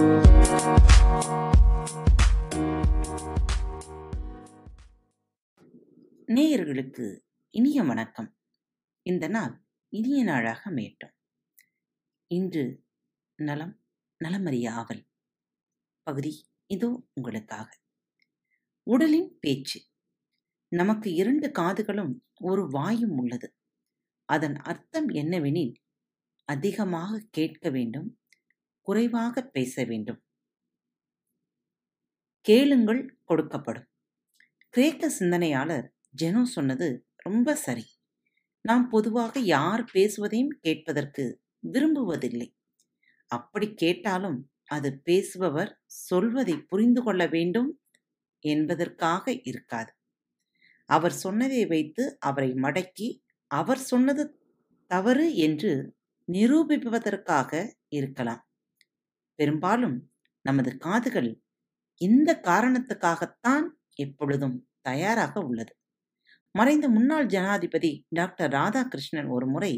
நேயர்களுக்கு இனிய வணக்கம். இந்த நாள் இனிய நாளாக அமையட்டும். இன்று நலம் நலமறிய ஆவல் பகுதி இதோ உங்களுக்காக. உடலின் பேச்சு. நமக்கு இரண்டு காதுகளும் ஒரு வாயும் உள்ளது. அதன் அர்த்தம் என்னவெனில் அதிகமாக கேட்க வேண்டும் குறைவாக பேச வேண்டும். கேளுங்கள் கொடுக்கப்படும். கிரேக்க சிந்தனையாளர் ஜெனோ சொன்னது ரொம்ப சரி. நாம் பொதுவாக யார் பேசுவதையும் கேட்பதற்கு விரும்புவதில்லை. அப்படி கேட்டாலும் அது பேசுபவர் சொல்வதை புரிந்து கொள்ள வேண்டும் என்பதற்காக இருக்காது. அவர் சொன்னதை வைத்து அவரை மடக்கி அவர் சொன்னது தவறு என்று நிரூபிப்பதற்காக இருக்கலாம். பெரும்பாலும் நமது காதுகள் இந்த காரணத்துக்காகத்தான் எப்பொழுதும் தயாராக உள்ளது. மறைந்த முன்னாள் ஜனாதிபதி டாக்டர் ராதாகிருஷ்ணன் ஒரு முறை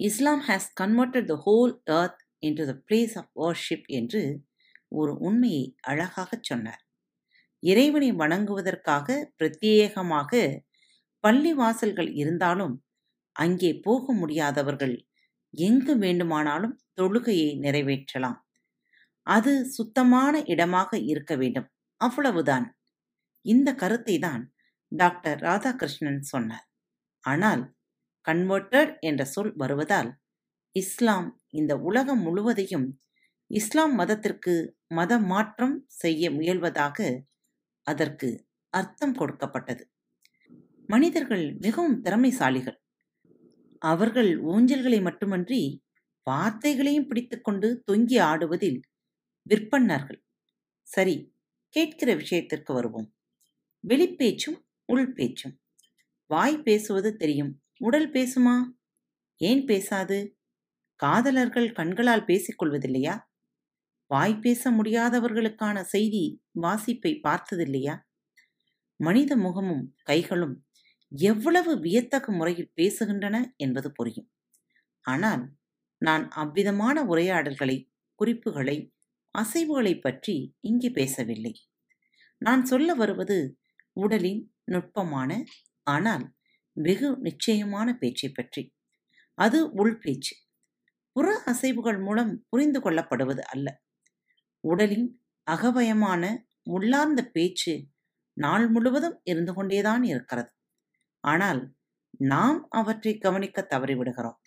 Islam has converted the whole earth into the place of worship என்று ஒரு உண்மையை அழகாகச் சொன்னார். இறைவனை வணங்குவதற்காக பிரத்யேகமாக பள்ளி வாசல்கள் இருந்தாலும் அங்கே போக முடியாதவர்கள் எங்கு வேண்டுமானாலும் தொழுகையை நிறைவேற்றலாம். அது சுத்தமான இடமாக இருக்க வேண்டும். அவ்வளவுதான். இந்த கருத்தை தான் டாக்டர் ராதாகிருஷ்ணன் சொன்னார். ஆனால் கன்வெர்டட் என்ற சொல் வருவதால் இஸ்லாம் இந்த உலகம் முழுவதையும் இஸ்லாம் மதத்திற்கு மத மாற்றம் செய்ய முயல்வதாக அதற்கு அர்த்தம் கொடுக்கப்பட்டது. மனிதர்கள் மிகவும் திறமைசாலிகள். அவர்கள் ஊஞ்சல்களை மட்டுமன்றி வார்த்தைகளையும் பிடித்துக்கொண்டு தொங்கி ஆடுவதில் விற்பன்னர்கள். சரி கேட்கிற விஷயத்திற்கு வருவோம். வெளிப்பேச்சும் உள் பேச்சும் வாய் பேசுவது தெரியும். உடல் பேசுமா? ஏன் பேசாது? காதலர்கள் கண்களால் பேசிக்கொள்வதில்லையா? வாய் பேச முடியாதவர்களுக்கான செய்தி வாசிப்பை பார்த்ததில்லையா? மனித முகமும் கைகளும் எவ்வளவு வியத்தகு முறையில் பேசுகின்றன என்பது புரியும். ஆனால் நான் அவ்விதமான உரையாடல்களை குறிப்புகளை அசைவுகளை பற்றி இங்கு பேசவில்லை. நான் சொல்ல வருவது உடலின் நுட்பமான ஆனால் வெகு நிச்சயமான பேச்சை பற்றி. அது உள் பேச்சு. புற அசைவுகள் மூலம் புரிந்து கொள்ளப்படுவது அல்ல. உடலின் அகவயமான உள்ளார்ந்த பேச்சு நாள் முழுவதும் இருந்து கொண்டேதான் இருக்கிறது. ஆனால் நாம் அவற்றை கவனிக்க தவறிவிடுகிறோம்.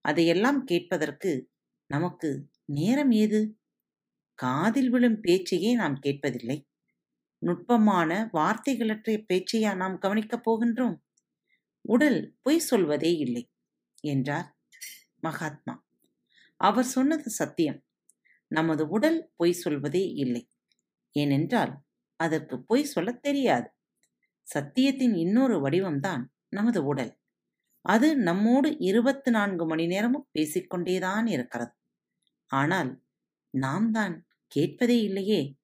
அதையெல்லாம் கேட்பதற்கு நமக்கு நேரம் ஏது? காதில் விழும் பேச்சையே நாம் கேட்பதில்லை. நுட்பமான வார்த்தைகளற்ற பேச்சையா நாம் கவனிக்கப் போகின்றோம்? உடல் பொய் சொல்வதே இல்லை என்றார் மகாத்மா. அவர் சொன்னது சத்தியம். நமது உடல் பொய் சொல்வதே இல்லை. ஏனென்றால் அதற்கு பொய் சொல்லத் தெரியாது. சத்தியத்தின் இன்னொரு வடிவம்தான் நமது உடல். அது நம்மோடு இருபத்தி நான்கு மணி நேரமும் பேசிக்கொண்டேதான் இருக்கிறது. ஆனால் நாம் தான் கேட்பதே இல்லையே.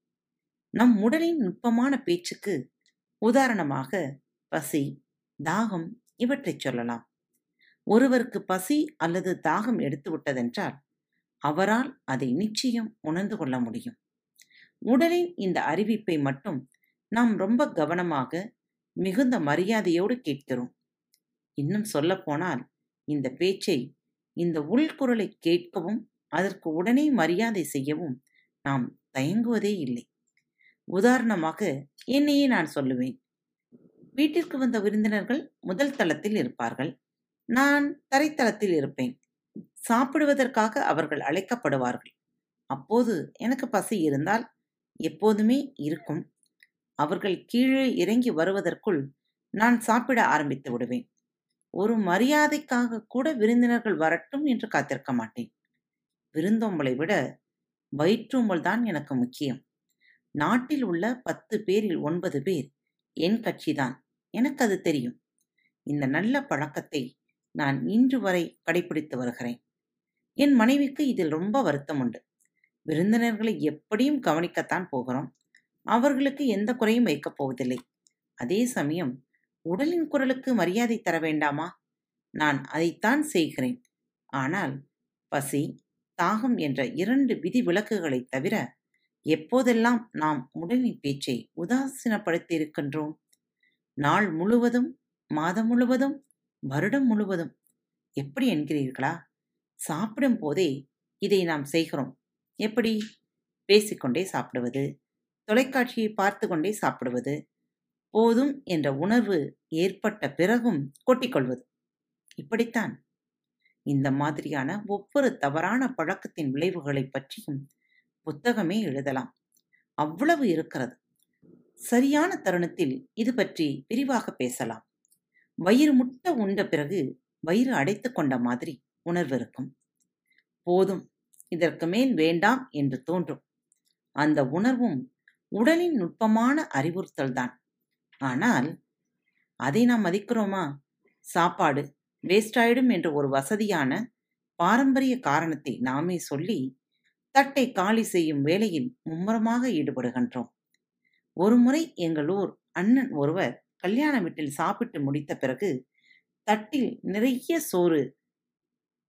நம் உடலின் நுட்பமான பேச்சுக்கு உதாரணமாக பசி தாகம் இவற்றைச் சொல்லலாம். ஒருவருக்கு பசி அல்லது தாகம் எடுத்து விட்டதென்றால் அவரால் அதை நிச்சயம் உணர்ந்து கொள்ள முடியும். உடலின் இந்த அறிவிப்பை மட்டும் நாம் ரொம்ப கவனமாக மிகுந்த மரியாதையோடு கேட்கிறோம். இன்னும் சொல்லப்போனால் இந்த பேச்சை இந்த உள்குரலை கேட்கவும் அதற்கு உடனே மரியாதை செய்யவும் நாம் தயங்குவதே இல்லை. உதாரணமாக என்னையே நான் சொல்லுவேன். வீட்டிற்கு வந்த விருந்தினர்கள் முதல் தளத்தில் இருப்பார்கள். நான் தரைத்தளத்தில் இருப்பேன். சாப்பிடுவதற்காக அவர்கள் அழைக்கப்படுவார்கள். அப்போது எனக்கு பசி இருந்தால் எப்போதுமே இருக்கும். அவர்கள் கீழே இறங்கி வருவதற்குள் நான் சாப்பிட ஆரம்பித்து விடுவேன். ஒரு மரியாதைக்காக கூட விருந்தினர்கள் வரட்டும் என்று காத்திருக்க மாட்டேன். விருந்தோம்பலை விட வயிற்றோம்பல் தான் எனக்கு முக்கியம். நாட்டில் உள்ள பத்து பேரில் ஒன்பது பேர் என் கட்சிதான் எனக்கு அது தெரியும். இந்த நல்ல பழக்கத்தை நான் இன்று வரை கடைபிடித்து வருகிறேன். என் மனைவிக்கு இதில் ரொம்ப வருத்தம் உண்டு. விருந்தினர்களை எப்படியும் கவனிக்கத்தான் போகிறோம். அவர்களுக்கு எந்த குறையும் வைக்கப் போவதில்லை. அதே சமயம் உடலின் குரலுக்கு மரியாதை தர வேண்டாமா? நான் அதைத்தான் செய்கிறேன். ஆனால் பசி தாகம் என்ற இரண்டு விதி விலக்குகளைத் தவிர எப்போதெல்லாம் நாம் உடலின் பேச்சை உதாசீனப்படுத்தியிருக்கின்றோம்? நாள் முழுவதும் மாதம் முழுவதும் வருடம் முழுவதும் எப்படி என்கிறீர்களா? சாப்பிடும் போதே இதை நாம் செய்கிறோம். எப்படி? பேசிக்கொண்டே சாப்பிடுவது தொலைக்காட்சியை பார்த்து கொண்டே சாப்பிடுவது போதும் என்ற உணர்வு ஏற்பட்ட பிறகும் கொட்டிக்கொள்வது. இப்படித்தான் இந்த மாதிரியான ஒவ்வொரு தவறான பழக்கத்தின் விளைவுகளைப் பற்றியும் புத்தகமே எழுதலாம். அவ்வளவு இருக்கிறது. சரியான தருணத்தில் இது பற்றி விரிவாக பேசலாம். வயிறு முட்ட உண்ட பிறகு வயிறு அடைத்து கொண்ட மாதிரி உணர்வு இருக்கும். போதும் இதற்கு மேல் வேண்டாம் என்று தோன்றும். அந்த உணர்வும் உடலின் நுட்பமான அறிவுறுத்தல்தான். ஆனால் அதை நாம் மதிக்கிறோமா? சாப்பாடு வேஸ்ட் ஆயிடும் என்ற ஒரு வசதியான பாரம்பரிய காரணத்தை நாமே சொல்லி தட்டை காலி செய்யும் வேலையில் மும்முரமாக ஈடுபடுகின்றோம். ஒருமுறை எங்கள் ஊர் அண்ணன் ஒருவர் கல்யாண வீட்டில் சாப்பிட்டு முடித்த பிறகு தட்டில் நிறைய சோறு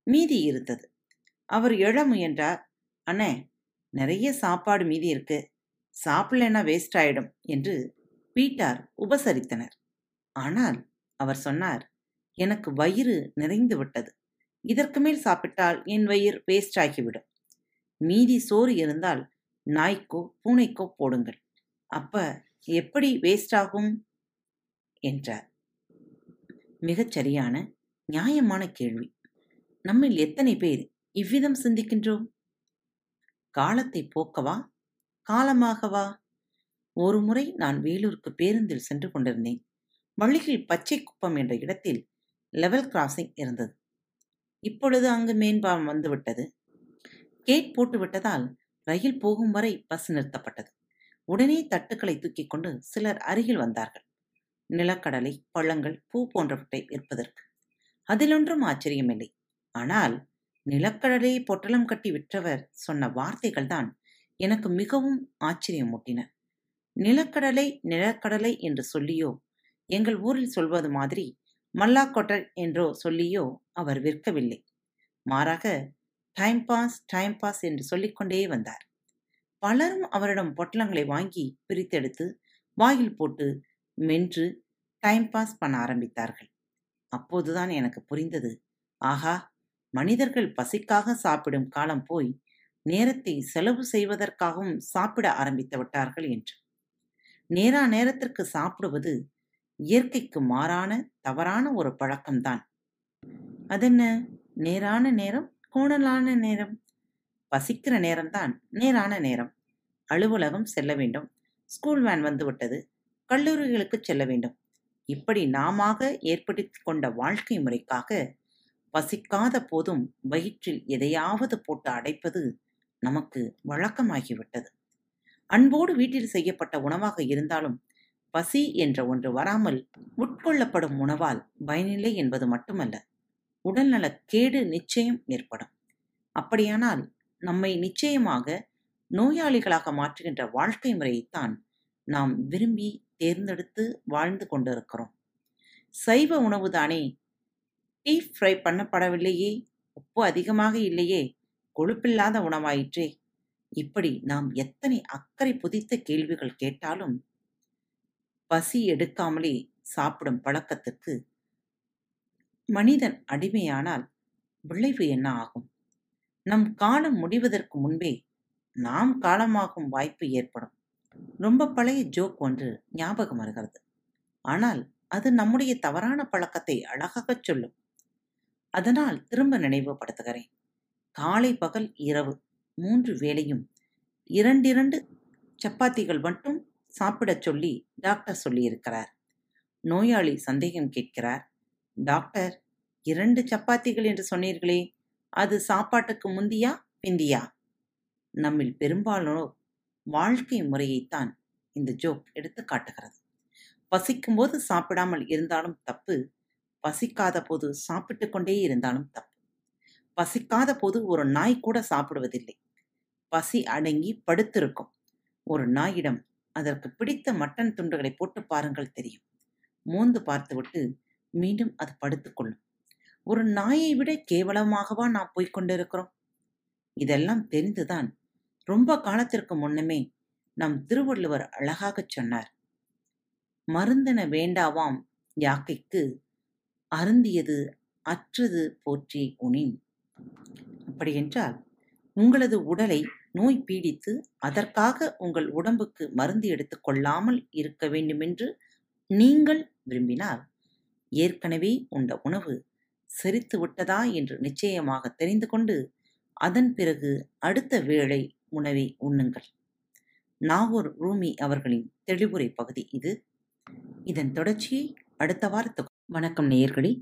மீதி இருந்தது. அவர் எழ முயன்றார் அண்ணே நிறைய சாப்பாடு மீதி இருக்கு. சாப்பிடலன்னா வேஸ்ட் ஆயிடும் என்று வீட்டார் உபசரித்தனர். ஆனால் அவர் சொன்னார் எனக்கு வயிறு நிறைந்து விட்டது. இதற்கு மேல் சாப்பிட்டால் என் வயிறு வேஸ்ட் ஆகிவிடும். மீதி சோறு இருந்தால் நாய்க்கோ பூனைக்கோ போடுங்கள். அப்ப எப்படி வேஸ்ட் ஆகும்? என்றார். மிகச் சரியான நியாயமான கேள்வி. நம்மில் எத்தனை பேர் இவ்விதம் சிந்திக்கின்றோம்? காலத்தை போக்கவா? காலமாகவா? ஒரு முறை நான் வேலூருக்கு பேருந்தில் சென்று கொண்டிருந்தேன். வழியில் பச்சை குப்பம் என்ற இடத்தில் லெவல் கிராசிங் இருந்தது. இப்பொழுது அங்கு மேம்பாலம் வந்துவிட்டது. கேட் போட்டு விட்டதால் ரயில் போகும் வரை பஸ் நிறுத்தப்பட்டது. உடனே தட்டுக்களை தூக்கிக் கொண்டு சிலர் அருகில் வந்தார்கள். நிலக்கடலை பழங்கள் பூ போன்றவற்றை விற்பதற்கு. அதிலொன்றும் ஆச்சரியமில்லை. ஆனால் நிலக்கடலையை பொட்டலம் கட்டி விற்றவர் சொன்ன வார்த்தைகள் தான் எனக்கு மிகவும் ஆச்சரியமூட்டின. நிலக்கடலை நிலக்கடலை என்று சொல்லியோ? எங்கள் ஊரில் சொல்வது மாதிரி மல்லாக்கொட்டர் என்றோ சொல்லியோ அவர் விற்கவில்லை. மாறாக டைம் பாஸ் டைம் பாஸ் என்று சொல்லிக்கொண்டே வந்தார். பலரும் அவரிடம் பொட்டலங்களை வாங்கி பிரித்தெடுத்து வாயில் போட்டு மென்று டைம் பாஸ் பண்ண ஆரம்பித்தார்கள். அப்போதுதான் எனக்கு புரிந்தது ஆஹா மனிதர்கள் பசிக்காக சாப்பிடும் காலம் போய் நேரத்தை செலவு செய்வதற்காகவும் சாப்பிட ஆரம்பித்து விட்டார்கள் என்று. நேரா நேரத்திற்கு சாப்பிடுவது இயற்கைக்கு மாறான தவறான ஒரு பழக்கம்தான். அதென்ன? நேரான நேரம் கோணலான நேரம். பசிக்கிற நேரம்தான் நேரான நேரம். அலுவலகம் செல்ல வேண்டும். ஸ்கூல் வேன் வந்துவிட்டது. கல்லூரிகளுக்கு செல்ல வேண்டும். இப்படி நாம ஏற்படுத்தி கொண்ட வாழ்க்கை முறைக்காக பசிக்காத போதும் வயிற்றில் எதையாவது போட்டு அடைப்பது நமக்கு வழக்கமாகிவிட்டது. அன்போடு வீட்டில் செய்யப்பட்ட உணவாக இருந்தாலும் பசி என்ற ஒன்று வராமல் உட்கொள்ளப்படும் உணவால் பயனில்லை என்பது மட்டுமல்ல உடல்நல கேடு நிச்சயம் ஏற்படும். அப்படியானால் நம்மை நிச்சயமாக நோயாளிகளாக மாற்றுகின்ற வாழ்க்கை முறையைத்தான் நாம் விரும்பி தேர்ந்தெடுத்து வாழ்ந்து கொண்டிருக்கிறோம். சைவ உணவுதானே? டீப் ஃப்ரை பண்ணப்படவில்லையே உப்பு அதிகமாக இல்லையே கொழுப்பில்லாத உணவாயிற்றே. இப்படி நாம் எத்தனை அக்கறை புதித்த கேள்விகள் கேட்டாலும் பசி எடுக்காமலே சாப்பிடும் பழக்கத்துக்கு மனிதன் அடிமையானால் விளைவு என்ன ஆகும்? நம் காலம் முடிவதற்கு முன்பே நாம் காலமாகும் வாய்ப்பு ஏற்படும். ரொம்ப பழைய ஜோக் ஒன்று ஞாபகம் வருகிறது. ஆனால் அது நம்முடைய தவறான பழக்கத்தை அழகாகச் சொல்லும். அதனால் திரும்ப நினைவுபடுத்துகிறேன். காலை பகல் இரவு மூன்று வேளையும் இரண்டிரண்டு சப்பாத்திகள் மட்டும் சாப்பிடச் சொல்லி டாக்டர் சொல்லியிருக்கிறார். நோயாளி சந்தேகம் கேட்கிறார். டாக்டர் இரண்டு சப்பாத்திகள் என்று சொன்னீர்களே அது சாப்பாட்டுக்கு முந்தியா பிந்தியா? நம்மில் பெரும்பாலானோர் வாழ்க்கை முறையைத்தான் இந்த ஜோக் எடுத்து காட்டுகிறது. பசிக்கும்போது சாப்பிடாமல் இருந்தாலும் தப்பு பசிக்காத போது சாப்பிட்டு கொண்டே இருந்தாலும் தப்பு. பசிக்காத போது ஒரு நாய் கூட சாப்பிடுவதில்லை. பசி அடங்கி படுத்திருக்கும். ஒரு நாயிடம் அதற்கு பிடித்த மட்டன் துண்டுகளை போட்டு பாருங்கள் தெரியும். மோந்து பார்த்துவிட்டு மீண்டும் அது படுத்துக்கொள்ளும் ஒரு நாயை விட கேவலமாகவா நாம் போய்கொண்டிருக்கிறோம் இதெல்லாம் தெரிந்துதான் ரொம்ப காலத்திற்கு முன்னமே நம் திருவள்ளுவர் அழகாகச் சொன்னார். மருந்தென வேண்டாவாம் யாக்கைக்கு அருந்தியது அற்றது போற்றி உனின் அப்படியென்றால் உங்களது உடலை நோய் பீடித்து அதற்காக உங்கள் உடம்புக்கு மருந்து எடுத்துக் கொள்ளாமல் இருக்க வேண்டுமென்று நீங்கள் விரும்பினால் ஏற்கனவே உண்ட உணவு செரித்து விட்டதா என்று நிச்சயமாக தெரிந்து கொண்டு அதன் பிறகு அடுத்த வேளை உணவை உண்ணுங்கள். நாகூர் ரூமி அவர்களின் தெளிவுரை பகுதி இது. இதன் தொடர்ச்சியை அடுத்த வாரத்துக்கு வணக்கம் நேயர்களே.